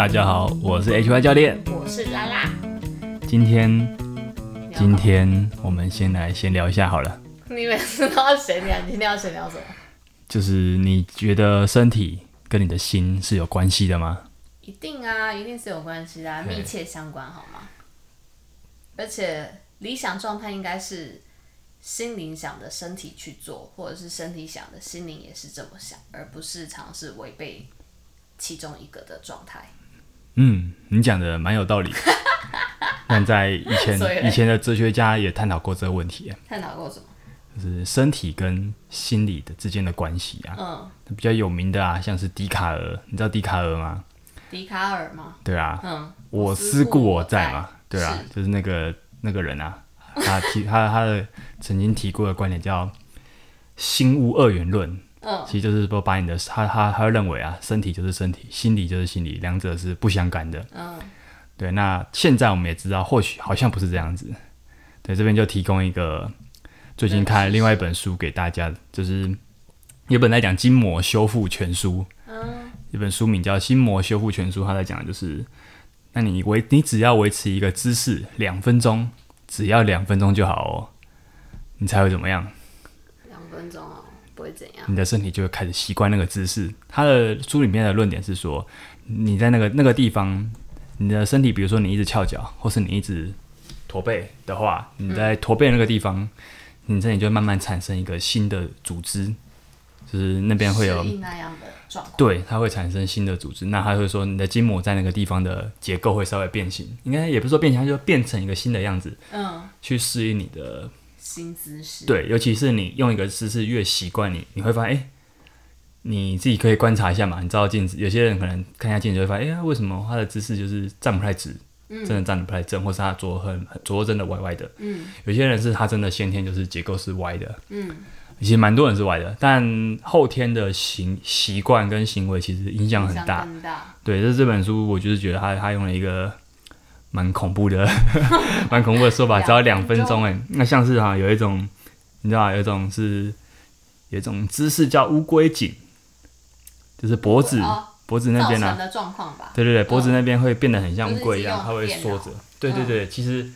大家好，我是 HY 教练，我是拉拉。今天，今天我们先来闲聊一下好了。你每次都要闲聊，你今天要闲聊什么？就是你觉得身体跟你的心是有关系的吗？一定啊，一定是有关系的，密切相关，好吗？而且理想状态应该是心灵想的身体去做，或者是身体想的心灵也是这么想，而不是尝试违背其中一个的状态。嗯，你讲的蛮有道理。但在以前，以前的哲学家也探讨过这个问题。探讨过什么？就是身体跟心理的之间的关系啊。嗯。比较有名的啊，像是笛卡尔，你知道笛卡尔吗？笛卡尔吗？对啊。嗯。我思故我在嘛。对啊。就是那个那个人啊，他提 他他的曾经提过的观点叫“心物二元论”。嗯，其实就是说，把你的他他他认为啊，身体就是身体，心理就是心理，两者是不相干的。嗯，对。那现在我们也知道，或许好像不是这样子。对，这边就提供一个最近看另外一本书给大家，就是有本在讲筋膜修复全书。嗯，一本书名叫《筋膜修复全书》，他在讲的就是，那你维你只要维持一个姿势两分钟，只要两分钟就好哦，你才会怎么样？两分钟哦。会怎样？你的身体就会开始习惯那个姿势。他的书里面的论点是说，你在那个那个地方，你的身体，比如说你一直翘脚，或是你一直驼背的话，你在驼背那个地方，嗯、你身体就会慢慢产生一个新的组织，就是那边会有那样的状况。对，它会产生新的组织。那他会说，你的筋膜在那个地方的结构会稍微变形，应该也不是说变形，它就变成一个新的样子，嗯，去适应你的。新姿势，对，尤其是你用一个姿势越习惯，你你会发现，哎，你自己可以观察一下嘛。你照镜子，有些人可能看一下镜子就会发现，哎，为什么他的姿势就是站不太直，嗯、真的站得不太正，或是他左很左真的歪歪的。嗯，有些人是他真的先天就是结构是歪的。嗯，其实蛮多人是歪的，但后天的行习惯跟行为其实影响很大。大对，这这本书我就是觉得他他用了一个。蛮恐怖的，蛮恐怖的说法，只要两分钟哎，那像是哈有一种，你知道有一种是有一种姿势叫乌龟颈，就是脖子脖子那边呢，对对对，脖子那边会变得很像乌龟一样，它会缩着。对对对，其实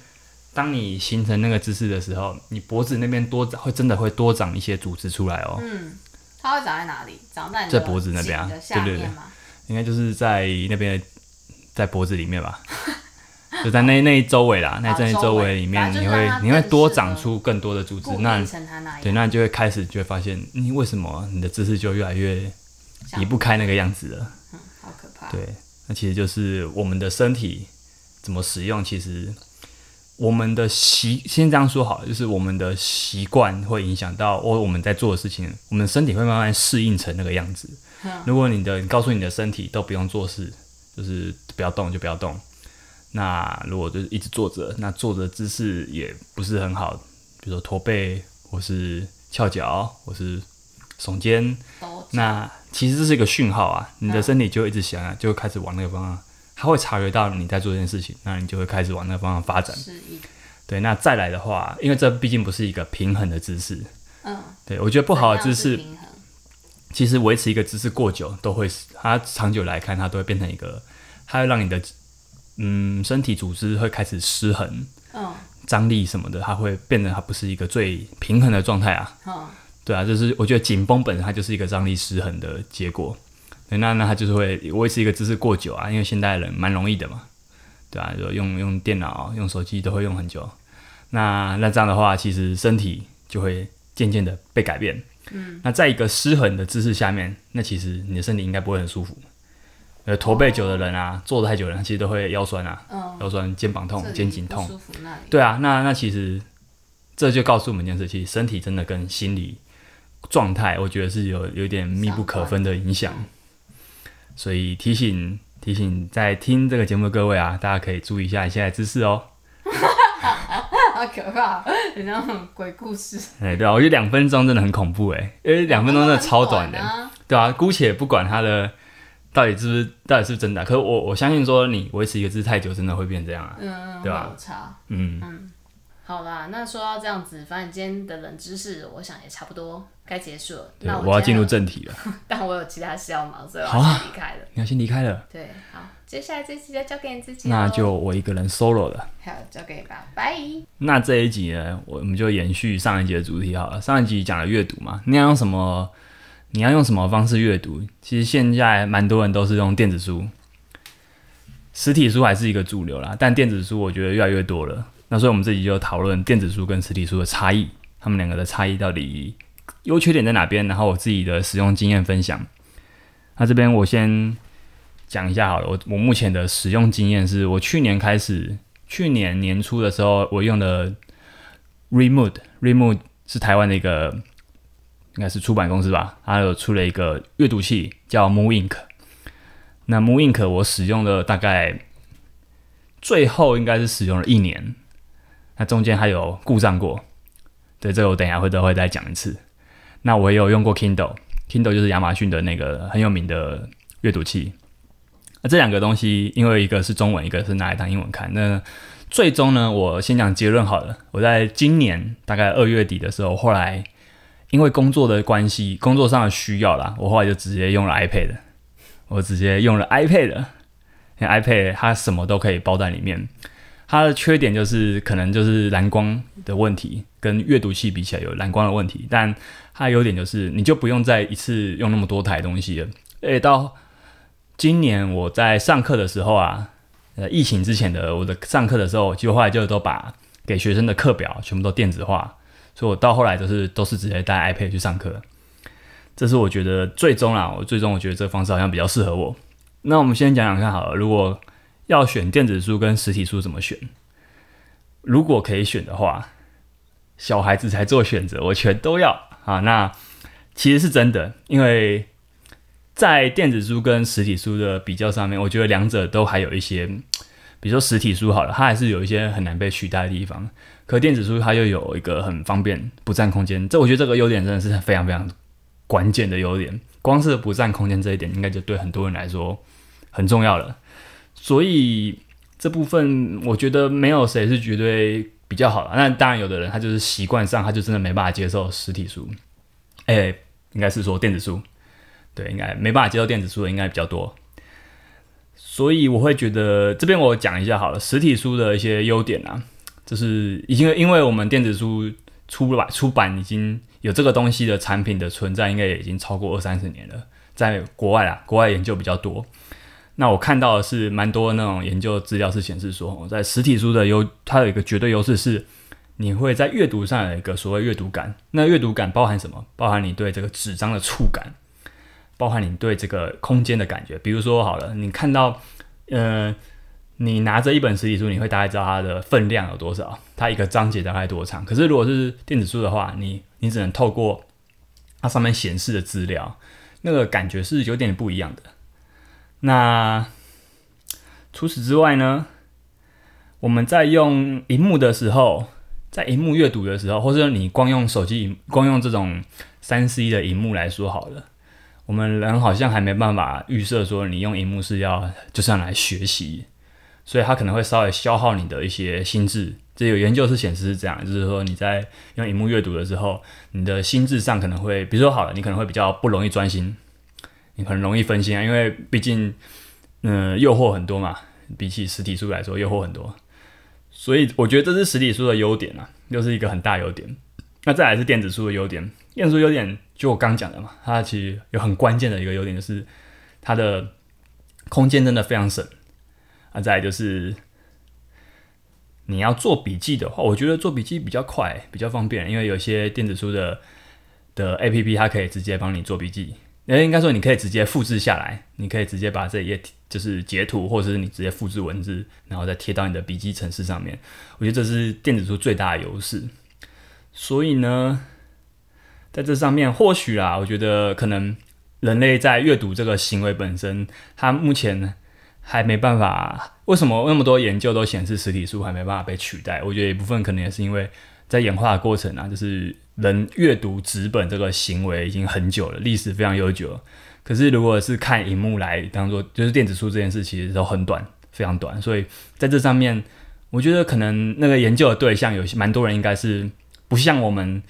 当你形成那个姿势的时候，你脖子那边多长会真的会多长一些组织出来哦。嗯，它会长在哪里？长在在脖子那边啊？对对对，应该就是在那边，在脖子里面吧。就在那那一周围啦，那这一周围里面，你会你会多长出更多的组织，那对，那你就会开始就会发现，你为什么你的姿势就越来越离不开那个样子了？嗯，好可怕。对，那其实就是我们的身体怎么使用，其实我们的习先这样说好了，就是我们的习惯会影响到我我们在做的事情，我们的身体会慢慢适应成那个样子。如果你的你告诉你的身体都不用做事，就是不要动就不要动。那如果就是一直坐着，那坐着姿势也不是很好，比如说驼背，或是翘脚，或是耸肩。那其实这是一个讯号啊，你的身体就一直想啊，就会开始往那个方向，它会察觉到你在做这件事情，那你就会开始往那个方向发展。对，那再来的话，因为这毕竟不是一个平衡的姿势。嗯。对，我觉得不好的姿势，其实维持一个姿势过久，都会它长久来看，它都会变成一个，它会让你的。嗯，身体组织会开始失衡，嗯，张力什么的，它会变得它不是一个最平衡的状态啊，嗯，对啊，就是我觉得紧绷本身它就是一个张力失衡的结果，对，那那它就是会维持一个姿势过久啊，因为现代人蛮容易的嘛，对啊，就用用电脑、用手机都会用很久，那那这样的话，其实身体就会渐渐的被改变，嗯，那在一个失衡的姿势下面，那其实你的身体应该不会很舒服。呃，驼背久的人啊，坐得太久的人，其实都会腰酸啊，嗯、腰酸、肩膀痛、肩颈痛。对啊，那那其实这就告诉我们一件事，其实身体真的跟心理状态，我觉得是有有点密不可分的影响。所以提醒提醒在听这个节目的各位啊，大家可以注意一下你现在姿势哦。好可怕，很像鬼故事。哎，对啊，我觉得两分钟真的很恐怖哎，因为两分钟真的超短的，啊对啊，姑且不管它的。到底是不是？到底是不是真的啊？可是我我相信说，你维持一个姿势太久，真的会变这样啊，嗯、对吧？嗯嗯。好啦，那说到这样子，反正今天的冷知识，我想也差不多该结束了。对那我，我要进入正题了，但我有其他事要忙，所以我要先离开了。你要先离开了。对，好，接下来这期就交给你自己。那就我一个人 solo 了。好，交给你吧，拜。那这一集呢，我们就延续上一集的主题好了。上一集讲了阅读嘛，你要用什么？你要用什么方式阅读？其实现在蛮多人都是用电子书，实体书还是一个主流啦。但电子书我觉得越来越多了。那所以，我们这集就讨论电子书跟实体书的差异，他们两个的差异到底优缺点在哪边？然后我自己的使用经验分享。那这边我先讲一下好了，我我目前的使用经验是我去年开始，去年年初的时候，我用的 Remote，Remote 是台湾的一个应该是出版公司吧，它有出了一个阅读器叫 Moon Ink。那 Moon Ink 我使用了大概最后应该是使用了一年。那中间还有故障过，对，这个我等一下会都会再讲一次。那我也有用过 Kindle，Kindle 就是亚马逊的那个很有名的阅读器。那这两个东西，因为一个是中文，一个是拿来当英文看。那最终呢，我先讲结论好了。我在今年大概二月底的时候，后来因为工作的关系，工作上的需要啦，我后来就直接用了 iPad，我直接用了 iPad，因为 iPad 它什么都可以包在里面。它的缺点就是可能就是蓝光的问题，跟阅读器比起来有蓝光的问题。但它的优点就是你就不用再一次用那么多台东西了。诶，到今年我在上课的时候啊，呃，疫情之前的我的上课的时候，就后来就都把给学生的课表全部都电子化，所以我到后来都是都是直接带 iPad 去上课。这是我觉得最终啦，我最终我觉得这个方式好像比较适合我。那我们先讲讲看好了，如果要选电子书跟实体书怎么选？如果可以选的话，小孩子才做选择，我全都要啊。那其实是真的，因为在电子书跟实体书的比较上面，我觉得两者都还有一些，比如说实体书好了，它还是有一些很难被取代的地方。可电子书它又有一个很方便、不占空间，这我觉得这个优点真的是非常非常关键的优点。光是不占空间这一点，应该就对很多人来说很重要了。所以这部分我觉得没有谁是绝对比较好的。那当然，有的人他就是习惯上，他就真的没办法接受实体书。哎、应该是说电子书，对，应该没办法接受电子书的应该比较多。所以我会觉得这边我讲一下好了，实体书的一些优点啊，就是已经因为我们电子书出版出版已经有这个东西的产品的存在，应该也已经超过二三十年了，在国外啊，国外研究比较多。那我看到的是蛮多那种研究资料是显示说，在实体书的优，它有一个绝对优势是，你会在阅读上有一个所谓阅读感。那阅读感包含什么？包含你对这个纸张的触感，包含你对这个空间的感觉。比如说好了，你看到，呃，你拿着一本实体书，你会大概知道它的分量有多少，它一个章节大概多长。可是如果是电子书的话，你你只能透过它上面显示的资料，那个感觉是有点不一样的。那除此之外呢，我们在用荧幕的时候，在荧幕阅读的时候，或者你光用手机荧、光用这种三 C 的荧幕来说好了，我们人好像还没办法预设说你用荧幕是要就是要来学习，所以它可能会稍微消耗你的一些心智。这有研究是显示是这样，就是说你在用荧幕阅读的时候，你的心智上可能会，比如说好了，你可能会比较不容易专心。你很容易分心啊，因为毕竟，嗯、诱惑很多嘛，比起实体书来说，诱惑很多，所以我觉得这是实体书的优点啊，又是一个很大优点。那再来是电子书的优点，电子书优点就我刚讲的嘛，它其实有很关键的一个优点，就是它的空间真的非常省。啊，再来就是你要做笔记的话，我觉得做笔记比较快，比较方便，因为有些电子书的的 APP 它可以直接帮你做笔记。那，应该说你可以直接复制下来，你可以直接把这一页就是截图，或者是你直接复制文字，然后再贴到你的笔记程式上面。我觉得这是电子书最大的优势。所以呢，在这上面或许啊，我觉得可能人类在阅读这个行为本身，它目前还没办法。为什么那么多研究都显示实体书还没办法被取代？我觉得一部分可能也是因为在演化的过程啊，就是。人阅读纸本这个行为已经很久了，历史非常悠久。可是如果是看荧幕来当做，就是电子书这件事，其实都很短，非常短。所以在这上面，我觉得可能那个研究的对象有些蛮多人，应该是不像我们，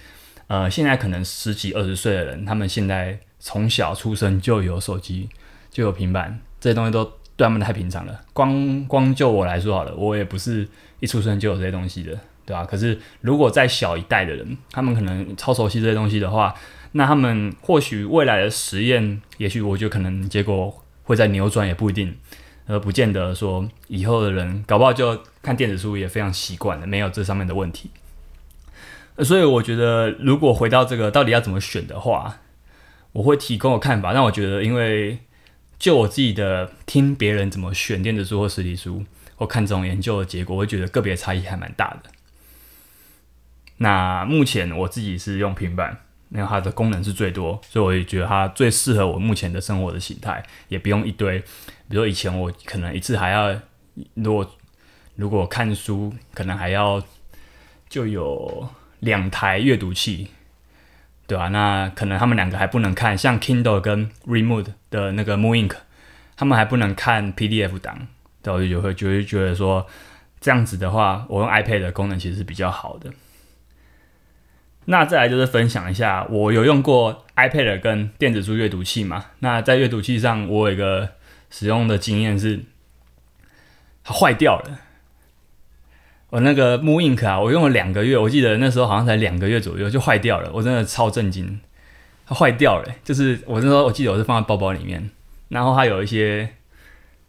呃，现在可能十几二十岁的人，他们现在从小出生就有手机，就有平板，这些东西都对他们太平常了。光光就我来说好了，我也不是一出生就有这些东西的，对吧、可是如果再小一代的人，他们可能超熟悉这些东西的话，那他们或许未来的实验，也许我觉得可能结果会再扭转，也不一定。而不见得说以后的人搞不好就看电子书也非常习惯了，没有这上面的问题。所以我觉得，如果回到这个到底要怎么选的话，我会提供我看法。那我觉得，因为就我自己的听别人怎么选电子书或实体书，或看这种研究的结果，我觉得个别差异还蛮大的。那目前我自己是用平板，因为它的功能是最多，所以我也觉得它最适合我目前的生活的形态，也不用一堆。比如以前我可能一次还要，如果如果看书可能还要就有两台阅读器，对吧？那可能他们两个还不能看，像 Kindle 跟 Remote 的那个 Moon Ink，他们还不能看 PDF 档，对，我就会就会觉得说这样子的话，我用 iPad 的功能其实是比较好的。那再来就是分享一下，我有用过 iPad 跟电子书阅读器嘛？那在阅读器上，我有一个。使用的经验是，它坏掉了。我那个 mooInk 啊，我用了两个月，我记得那时候好像才两个月左右就坏掉了，我真的超震惊。它坏掉了，就是我那时候我记得我是放在包包里面，然后它有一些，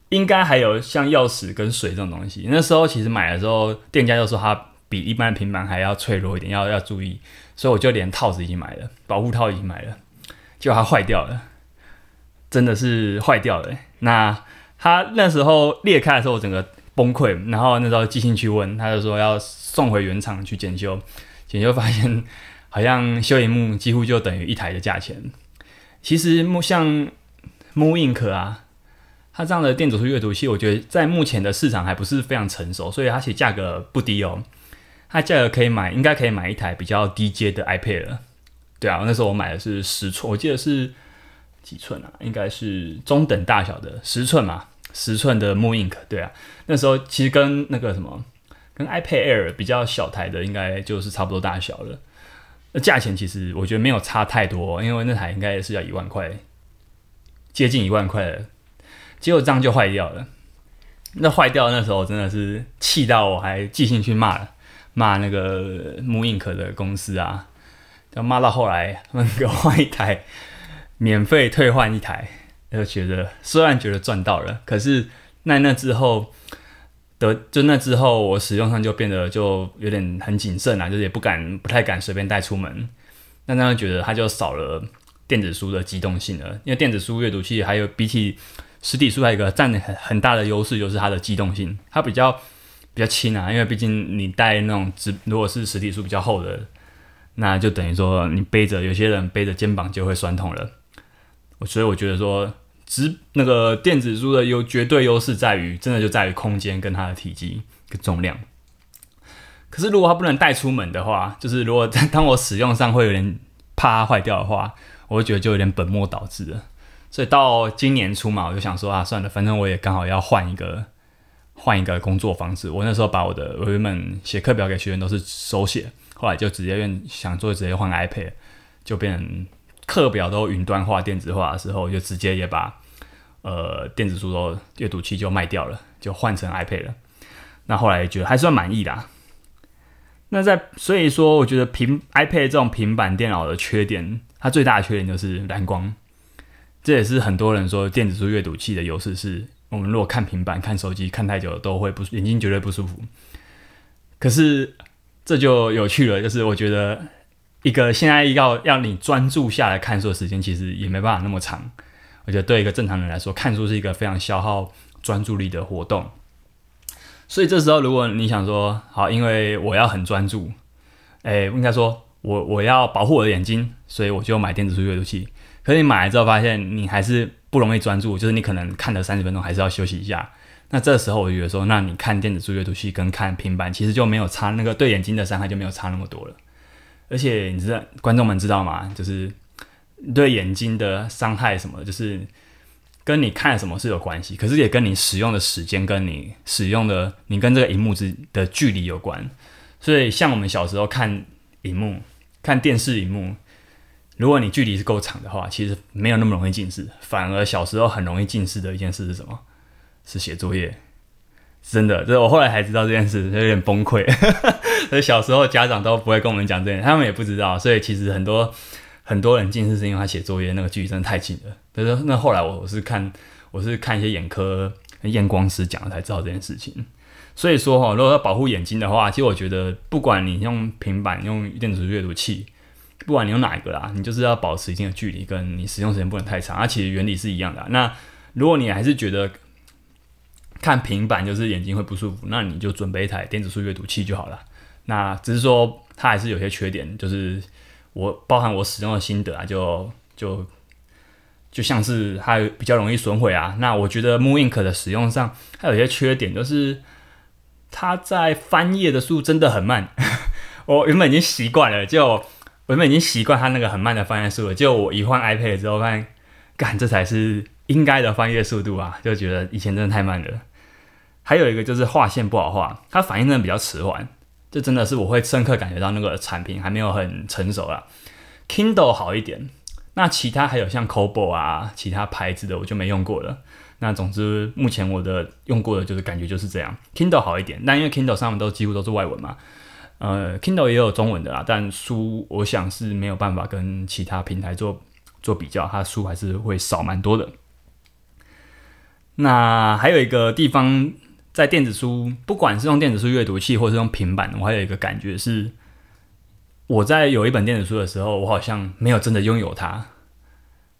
应该还有像钥匙跟水这种东西。那时候其实买的时候，店家就说它比一般的平板还要脆弱一点，要要注意，所以我就连套子已经买了，保护套已经买了，结果它坏掉了。真的是坏掉了。那它那时候裂开的时候，我整个崩溃。然后那时候寄信去问，他就说要送回原厂去检修。检修发现，好像修萤幕几乎就等于一台的价钱。其实目像 mooInk 啊，它这样的电子书阅读器，我觉得在目前的市场还不是非常成熟，所以它其实价格不低哦。它价格可以买，应该可以买一台比较低阶的 iPad 了。对啊，那时候我买的是十寸，我记得是。几寸啊？应该是中等大小的十寸嘛，十寸的 Moon Ink，。对啊，那时候其实跟那个什么，跟 iPad Air 比较小台的，应该就是差不多大小了。那价钱其实我觉得没有差太多，因为那台应该也是要一万块，接近一万块的。结果这样就坏掉了。那坏掉那时候真的是气到我还寄信去骂了骂那个 Moon Ink 的公司啊，就骂到后来他们给我换一台。免费退换一台，就觉得虽然觉得赚到了，可是那那之后的就那之后，我使用上就变得就有点很谨慎啦，就是也不敢不太敢随便带出门。那那样觉得它就少了电子书的机动性了，因为电子书阅读器还有比起实体书还有一个占很很大的优势，就是它的机动性，它比较比较轻啊，因为毕竟你带那种纸，如果是实体书比较厚的，那就等于说你背着，有些人背着肩膀就会酸痛了。我所以我觉得说，只那个电子书的优绝对优势在于，真的就在于空间跟它的体积跟重量。可是如果它不能带出门的话，就是如果当我使用上会有点怕它坏掉的话，我会觉得就有点本末倒置了。所以到今年初嘛，我就想说啊，算了，反正我也刚好要换一个换一个工作方式。我那时候把我的我原本写课表给学员都是手写，后来就直接用想做直接换 iPad，就变成。课表都云端化、电子化的时候，就直接也把呃电子书的阅读器就卖掉了，就换成 iPad 了。那后来觉得还算满意的。那在所以说，我觉得平 iPad 这种平板电脑的缺点，它最大的缺点就是蓝光。这也是很多人说电子书阅读器的优势，是我们如果看平板、看手机看太久，都会不眼睛绝对不舒服。可是这就有趣了，就是我觉得。一个现在要要你专注下来看书的时间，其实也没办法那么长。我觉得对一个正常人来说，看书是一个非常消耗专注力的活动。所以这时候，如果你想说，好，因为我要很专注，诶，应该说我我要保护我的眼睛，所以我就买电子书阅读器。可是你买来之后发现，你还是不容易专注，就是你可能看了三十分钟，还是要休息一下。那这时候我就觉得说，那你看电子书阅读器跟看平板，其实就没有差，那个对眼睛的伤害就没有差那么多了。而且你知道，观众们知道吗？就是对眼睛的伤害什么，就是跟你看什么是有关系，可是也跟你使用的时间、跟你使用的你跟这个荧幕之的距离有关。所以，像我们小时候看荧幕、看电视荧幕，如果你距离是够长的话，其实没有那么容易近视。反而小时候很容易近视的一件事是什么？是写作业。真的，就是我后来才知道这件事，就有点崩溃。所以小时候家长都不会跟我们讲这件事，他们也不知道。所以其实很多。很多人近视是因为他写作业那个距离真的太近了。但是那后来我我是看我是看一些眼科验光师讲的才知道这件事情。所以说哈，如果要保护眼睛的话，其实我觉得不管你用平板、用电子阅读器，不管你用哪一个啦，你就是要保持一定的距离，跟你使用时间不能太长。它其实原理是一样的。那如果你还是觉得看平板就是眼睛会不舒服，那你就准备一台电子书阅读器就好了。那只是说它还是有些缺点，就是。我包含我使用的心得啊，就就就像是它比较容易损毁啊。那我觉得 Moon Ink 的使用上，它有些缺点，就是它在翻页的速度真的很慢。我原本已经习惯了，就我原本已经习惯它那个很慢的翻页速度，就我一换 iPad 之后，发现，干，这才是应该的翻页速度啊，就觉得以前真的太慢了。还有一个就是画线不好画，它反应真的比较迟缓。这真的是我会深刻感觉到那个产品还没有很成熟啦。Kindle 好一点，那其他还有像 c o b o 啊，其他牌子的我就没用过了。那总之目前我的用过的就是感觉就是这样，Kindle 好一点。但因为 Kindle 上面都几乎都是外文嘛，呃，Kindle 也有中文的啦，但书我想是没有办法跟其他平台做做比较，它书还是会少蛮多的。那还有一个地方。在电子书，不管是用电子书阅读器，或是用平板，我还有一个感觉是，我在有一本电子书的时候，我好像没有真的拥有它。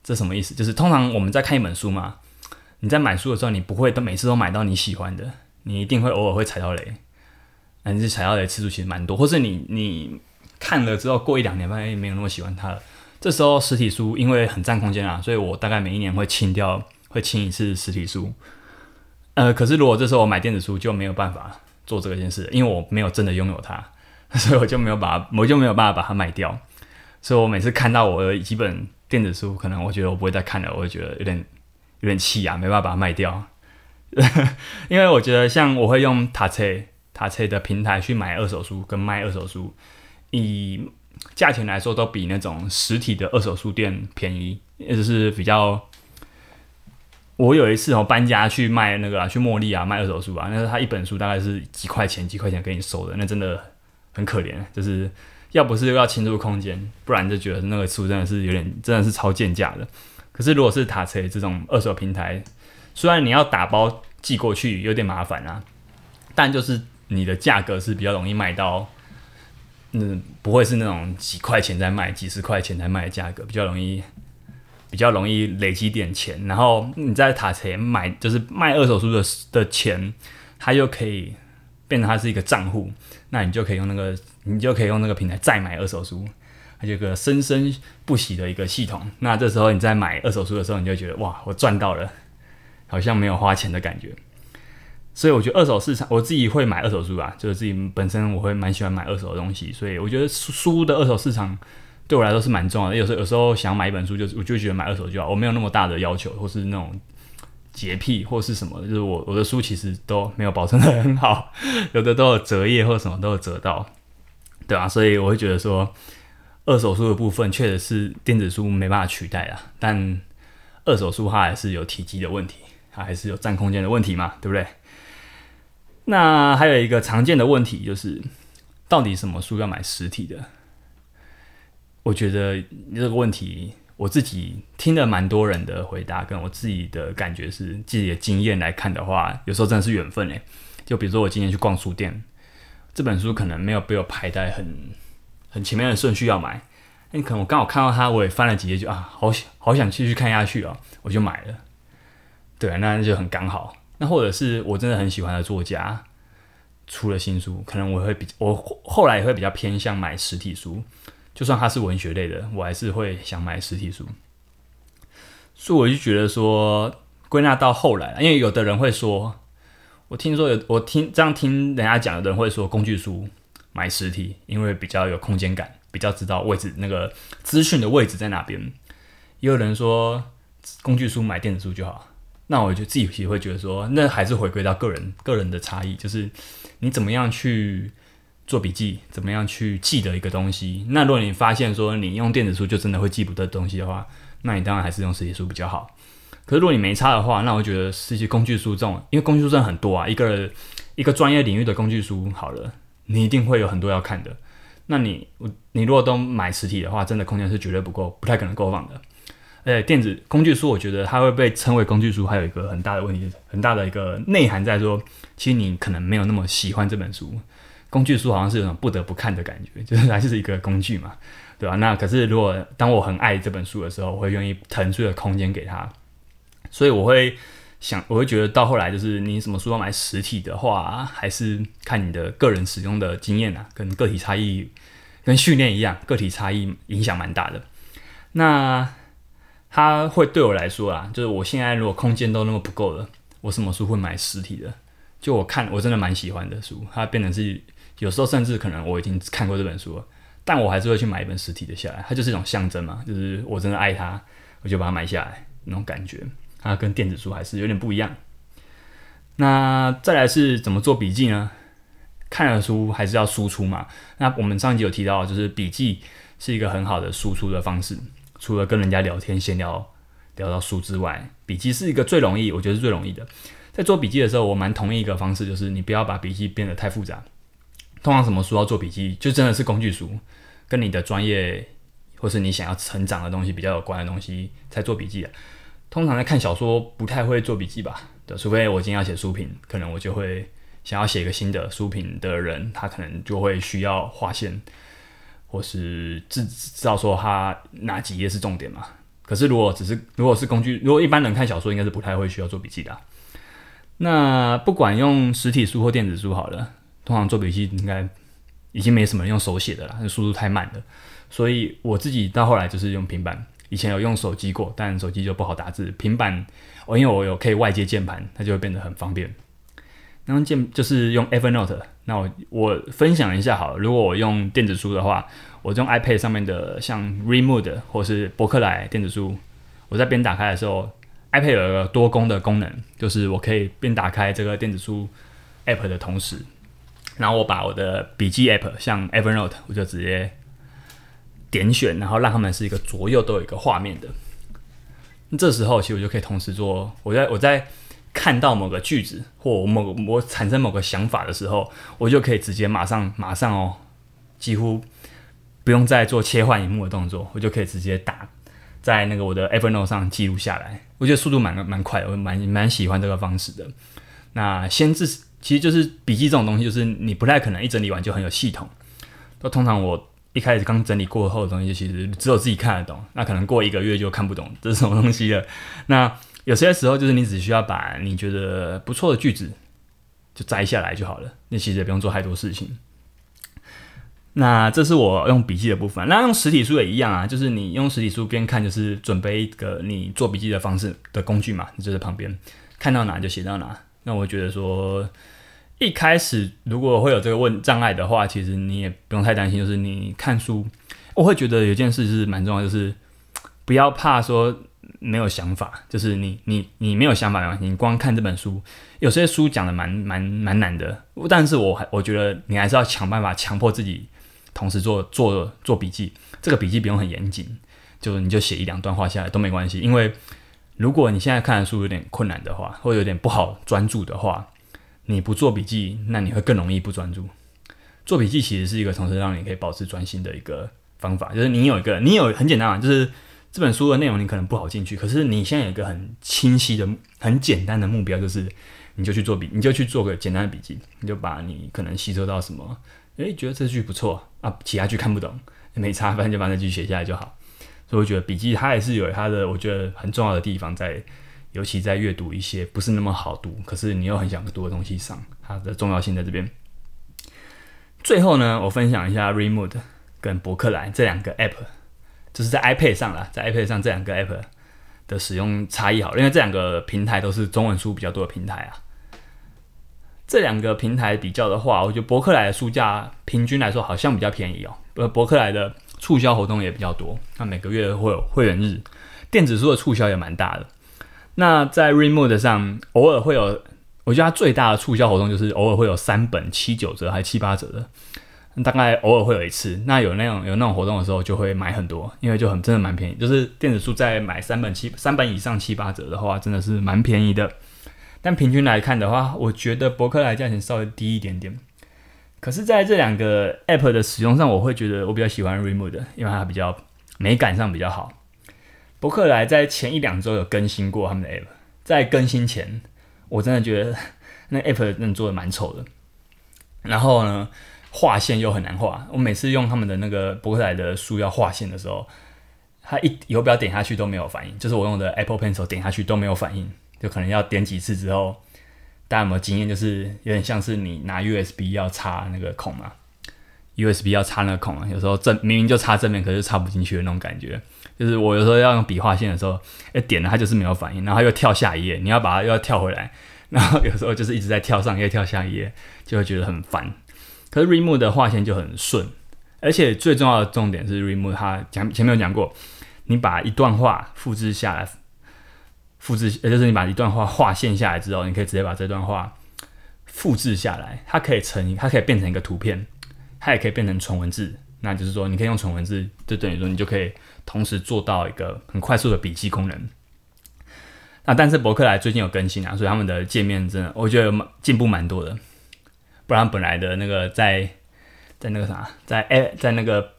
这什么意思？就是通常我们在看一本书嘛，你在买书的时候，你不会都每次都买到你喜欢的，你一定会偶尔会踩到雷。但是踩到雷次数其实蛮多，或是你你看了之后过一两年发现没有那么喜欢它了。这时候实体书因为很占空间啊，所以我大概每一年会清掉，会清一次实体书。呃，可是如果这时候我买电子书就没有办法做这件事，因为我没有真的拥有它，所以我就没有把我就没有办法把它卖掉。所以我每次看到我的几本电子书，可能我觉得我不会再看了，我会觉得有点有点气啊，没办法把它卖掉。因为我觉得像我会用塔车塔车的平台去买二手书跟卖二手书，以价钱来说都比那种实体的二手书店便宜，也就是比较。我有一次哦搬家去卖那个、啊、去茉莉啊卖二手书啊，那是他一本书大概是几块钱几块钱给你收的，那真的很可怜。就是要不是又要侵入空间，不然就觉得那个书真的是有点真的是超贱价的。可是如果是塔车这种二手平台，虽然你要打包寄过去有点麻烦啊，但就是你的价格是比较容易卖到，嗯，不会是那种几块钱在卖几十块钱在卖的价格，比较容易。比较容易累积点钱，然后你在塔前买就是卖二手书的的钱，它又可以变成它是一个账户，那你就可以用那个你就可以用那个平台再买二手书，它就个生生不息的一个系统。那这时候你在买二手书的时候，你就觉得哇，我赚到了，好像没有花钱的感觉。所以我觉得二手市场，我自己会买二手书啊，就是自己本身我会蛮喜欢买二手的东西，所以我觉得书的二手市场。对我来说是蛮重要的。有时候有时候想买一本书，就是我就觉得买二手就好。我没有那么大的要求，或是那种洁癖，或是什么。就是我我的书其实都没有保存得很好，有的都有折页或什么都有折到，对啊，所以我会觉得说，二手书的部分确实是电子书没办法取代啊。但二手书它还是有体积的问题，它还是有占空间的问题嘛，对不对？那还有一个常见的问题就是，到底什么书要买实体的？我觉得这个问题，我自己听了蛮多人的回答，跟我自己的感觉是自己的经验来看的话，有时候真的是缘分诶。就比如说我今天去逛书店，这本书可能没有被我排在很很前面的顺序要买，那可能我刚好看到它，我也翻了几页就啊，好想好想继续看下去哦，我就买了。对，那就很刚好。那或者是我真的很喜欢的作家出了新书，可能我会比我后来也会比较偏向买实体书。就算它是文学类的，我还是会想买实体书。所以我就觉得说，归纳到后来，因为有的人会说，我听说有我听这样听人家讲，有的人会说工具书买实体，因为比较有空间感，比较知道位置那个资讯的位置在哪边。也有人说工具书买电子书就好，那我就自己其实会觉得说，那还是回归到个人个人的差异，就是你怎么样去做笔记，怎么样去记得一个东西。那如果你发现说你用电子书就真的会记不得东西的话，那你当然还是用实体书比较好。可是如果你没差的话，那我觉得是一些工具书这种，因为工具书真的很多啊，一个一个专业领域的工具书好了，你一定会有很多要看的。那你我你如果都买实体的话，真的空间是绝对不够，不太可能够放的。而且电子工具书，我觉得它会被称为工具书，还有一个很大的问题，很大的一个内涵在说，其实你可能没有那么喜欢这本书。工具书好像是有种不得不看的感觉，就是它就是一个工具嘛，对吧、那可是如果当我很爱这本书的时候，我会愿意腾出的空间给它。所以我会想，我会觉得到后来就是你什么书要买实体的话，还是看你的个人使用的经验啊，跟个体差异，跟训练一样，个体差异影响蛮大的。那。它会对我来说啊，就是我现在如果空间都那么不够了，我什么书会买实体的？就我看我真的蛮喜欢的书，它变成是有时候甚至可能我已经看过这本书了，但我还是会去买一本实体的下来。它就是一种象征嘛，就是我真的爱它，我就把它买下来那种感觉。它跟电子书还是有点不一样。那再来是怎么做笔记呢？看了书还是要输出嘛。那我们上一集有提到，就是笔记是一个很好的输出的方式。除了跟人家聊天闲聊聊到书之外，笔记是一个最容易，我觉得是最容易的。在做笔记的时候，我蛮同意一个方式，就是你不要把笔记变得太复杂。通常什么书要做笔记，就真的是工具书，跟你的专业或是你想要成长的东西比较有关的东西才做笔记的。通常在看小说不太会做笔记吧？对，除非我今天要写书评，可能我就会想要写一个新的书评的人，他可能就会需要划线。或是知知道说他哪几页是重点嘛？可是如果只是如果是工具，如果一般人看小说，应该是不太会需要做笔记的。那不管用实体书或电子书好了，通常做笔记应该已经没什么用手写的了，那速度太慢了。所以我自己到后来就是用平板，以前有用手机过，但手机就不好打字。平板我因为我有可以外接键盘，它就会变得很方便。那用键就是用 Evernote。那我我分享一下好了，如果我用电子书的话，我用 iPad 上面的像 ReMood 或是博客来电子书，我在边打开的时候，iPad 有一个多功的功能，就是我可以边打开这个电子书 App 的同时，然后我把我的笔记 App 像 Evernote，我就直接点选，然后让他们是一个左右都有一个画面的。这时候其实我就可以同时做，我在我在。看到某个句子或某个我产生某个想法的时候，我就可以直接马上马上哦，几乎不用再做切换荧幕的动作，我就可以直接打在那个我的 Evernote 上记录下来。我觉得速度蛮蛮快的，我蛮蛮喜欢这个方式的。那先至其实就是笔记这种东西，就是你不太可能一整理完就很有系统。都通常我一开始刚整理过后的东西，其实只有自己看得懂，那可能过一个月就看不懂这是什么东西了。那有些时候就是你只需要把你觉得不错的句子就摘下来就好了，你其实也不用做太多事情。那这是我用笔记的部分，那用实体书也一样啊，就是你用实体书边看，就是准备一个你做笔记的方式的工具嘛，你就在旁边看到哪就写到哪。那我觉得说一开始如果会有这个问障碍的话，其实你也不用太担心，就是你看书，我会觉得有件事是蛮重要，就是 不要怕说。没有想法，就是你你你没有想法的话，你光看这本书，有些书讲的蛮蛮蛮难的，但是我还我觉得你还是要想办法强迫自己，同时做做做笔记。这个笔记不用很严谨，就你就写一两段话下来都没关系。因为如果你现在看的书有点困难的话，或有点不好专注的话，你不做笔记，那你会更容易不专注。做笔记其实是一个同时让你可以保持专心的一个方法，就是你有一个你有很简单啊，就是。这本书的内容你可能不好进去，可是你现在有一个很清晰的、很简单的目标，就是你就去做笔，你就去做个简单的笔记，你就把你可能吸收到什么，诶，觉得这句不错啊，其他句看不懂没差，反正就把那句写下来就好。所以我觉得笔记它也是有它的，我觉得很重要的地方在，尤其在阅读一些不是那么好读，可是你又很想读的东西上，它的重要性在这边。最后呢，我分享一下 Remood 跟博客来这两个 App。就是在 iPad 上啦，在 iPad 上这两个 App 的使用差异好，因为这两个平台都是中文书比较多的平台啊。这两个平台比较的话，我觉得博客来的书价平均来说好像比较便宜哦。呃，博客来的促销活动也比较多，那每个月会有会员日，电子书的促销也蛮大的。那在 Readmoo 上，偶尔会有，我觉得它最大的促销活动就是偶尔会有三本七九折还七八折的。大概偶尔会有一次，那有那种有那种活动的时候，就会买很多，因为就很真的蛮便宜。就是电子书在买三本七三本以上七八折的话，真的是蛮便宜的。但平均来看的话，我觉得博客来价钱稍微低一点点。可是在这两个 App 的使用上，我会觉得我比较喜欢 Readmoo 的，因为它比较美感上比较好。博客来在前一两周有更新过他们的 App，在更新前，我真的觉得 那 App 真的做的蛮丑的。然后呢，画线又很难画，我每次用他们的那个博客来的书要画线的时候，它一游标点下去都没有反应，就是我用的 Apple Pencil 点下去都没有反应，就可能要点几次之后，大家有没有经验？就是有点像是你拿 USB 要插那个孔嘛，USB 要插那个孔啊，有时候正明明就插正面，可是插不进去的那种感觉。就是我有时候要用笔画线的时候，一点了它就是没有反应，然后又跳下一页，你要把它又要跳回来，然后有时候就是一直在跳上一页跳下一页，就会觉得很烦。可是 Readmoo 的画线就很顺，而且最重要的重点是 Readmoo 它讲前面有讲过，你把一段话复制下来，复制呃就是你把一段话画线下来之后，你可以直接把这段话复制下来，它可以成它可以变成一个图片，它也可以变成纯文字，那就是说你可以用纯文字，就等于说你就可以同时做到一个很快速的笔记功能。那但是博客来最近有更新啊，所以他们的界面真的我觉得进步蛮多的。不然本来的那个在在那个啥，在 A 在那个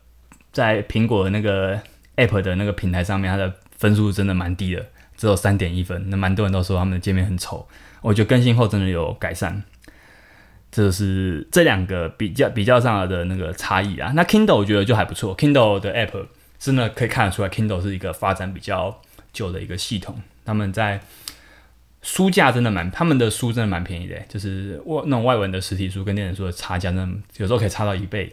在苹果的那个 App 的那个平台上面，它的分数真的蛮低的，只有三点一分。那蛮多人都说他们的界面很丑，我觉得更新后真的有改善。这是这两个比较比较上的那个差异啊。那 Kindle 我觉得就还不错，Kindle 的 App 真的可以看得出来，Kindle 是一个发展比较久的一个系统，他们在。书价真的蛮，他们的书真的蛮便宜的，就是外那种外文的实体书跟电子书的差价，真的有时候可以差到一倍，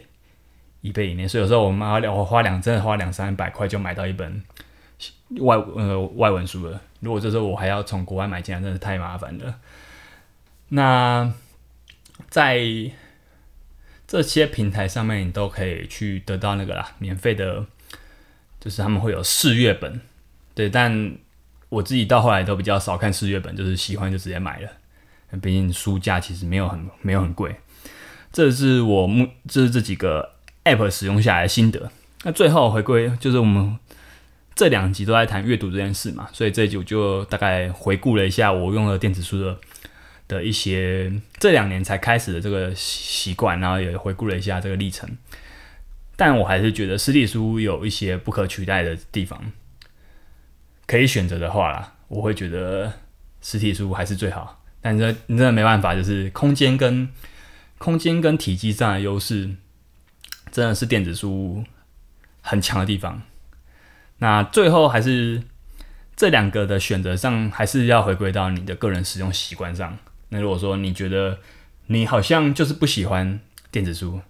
一倍以内。所以有时候我们花两，我花两，真的花两三百块就买到一本外呃外文书了。如果这时候我还要从国外买进来，真的是太麻烦了。那在这些平台上面，你都可以去得到那个啦，免费的，就是他们会有试阅本，对，但。我自己到后来都比较少看试阅本，就是喜欢就直接买了。毕竟书价其实没有很 没有很贵。这是我目这是这几个 App 使用下来的心得。那最后回归就是我们这两集都在谈阅读这件事嘛，所以这一集我就大概回顾了一下我用了电子书的的一些这两年才开始的这个习惯，然后也回顾了一下这个历程。但我还是觉得实体书有一些不可取代的地方。可以选择的话啦，我会觉得实体书还是最好。但这你真的没办法，就是空间跟空间跟体积上的优势，真的是电子书很强的地方。那最后还是这两个的选择上，还是要回归到你的个人使用习惯上。那如果说你觉得你好像就是不喜欢电子书，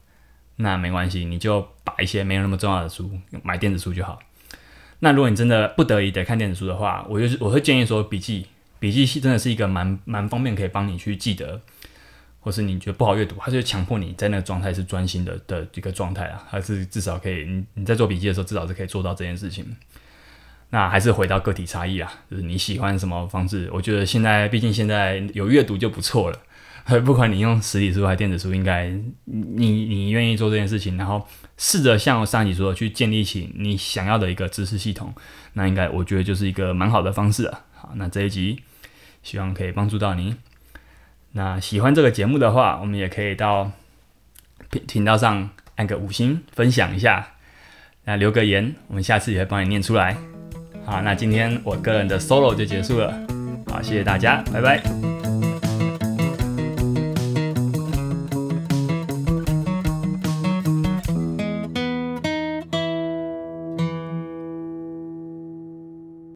那没关系，你就把一些没有那么重要的书买电子书就好。那如果你真的不得已得看电子书的话，我就是我会建议说，笔记笔记系真的是一个蛮蛮方便，可以帮你去记得，或是你觉得不好阅读，它就强迫你在那个状态是专心的的一个状态啊，还是至少可以你你在做笔记的时候，至少是可以做到这件事情。那还是回到个体差异啊，就是你喜欢什么方式？我觉得现在毕竟现在有阅读就不错了。不管你用实体书还是电子书，应该你你愿意做这件事情，然后试着像上一集说的去建立起你想要的一个知识系统，那应该我觉得就是一个蛮好的方式了。好，那这一集希望可以帮助到你。那喜欢这个节目的话，我们也可以到频频道上按个五星分享一下，那留个言，我们下次也会帮你念出来。好，那今天我个人的 solo 就结束了。好，谢谢大家，拜拜。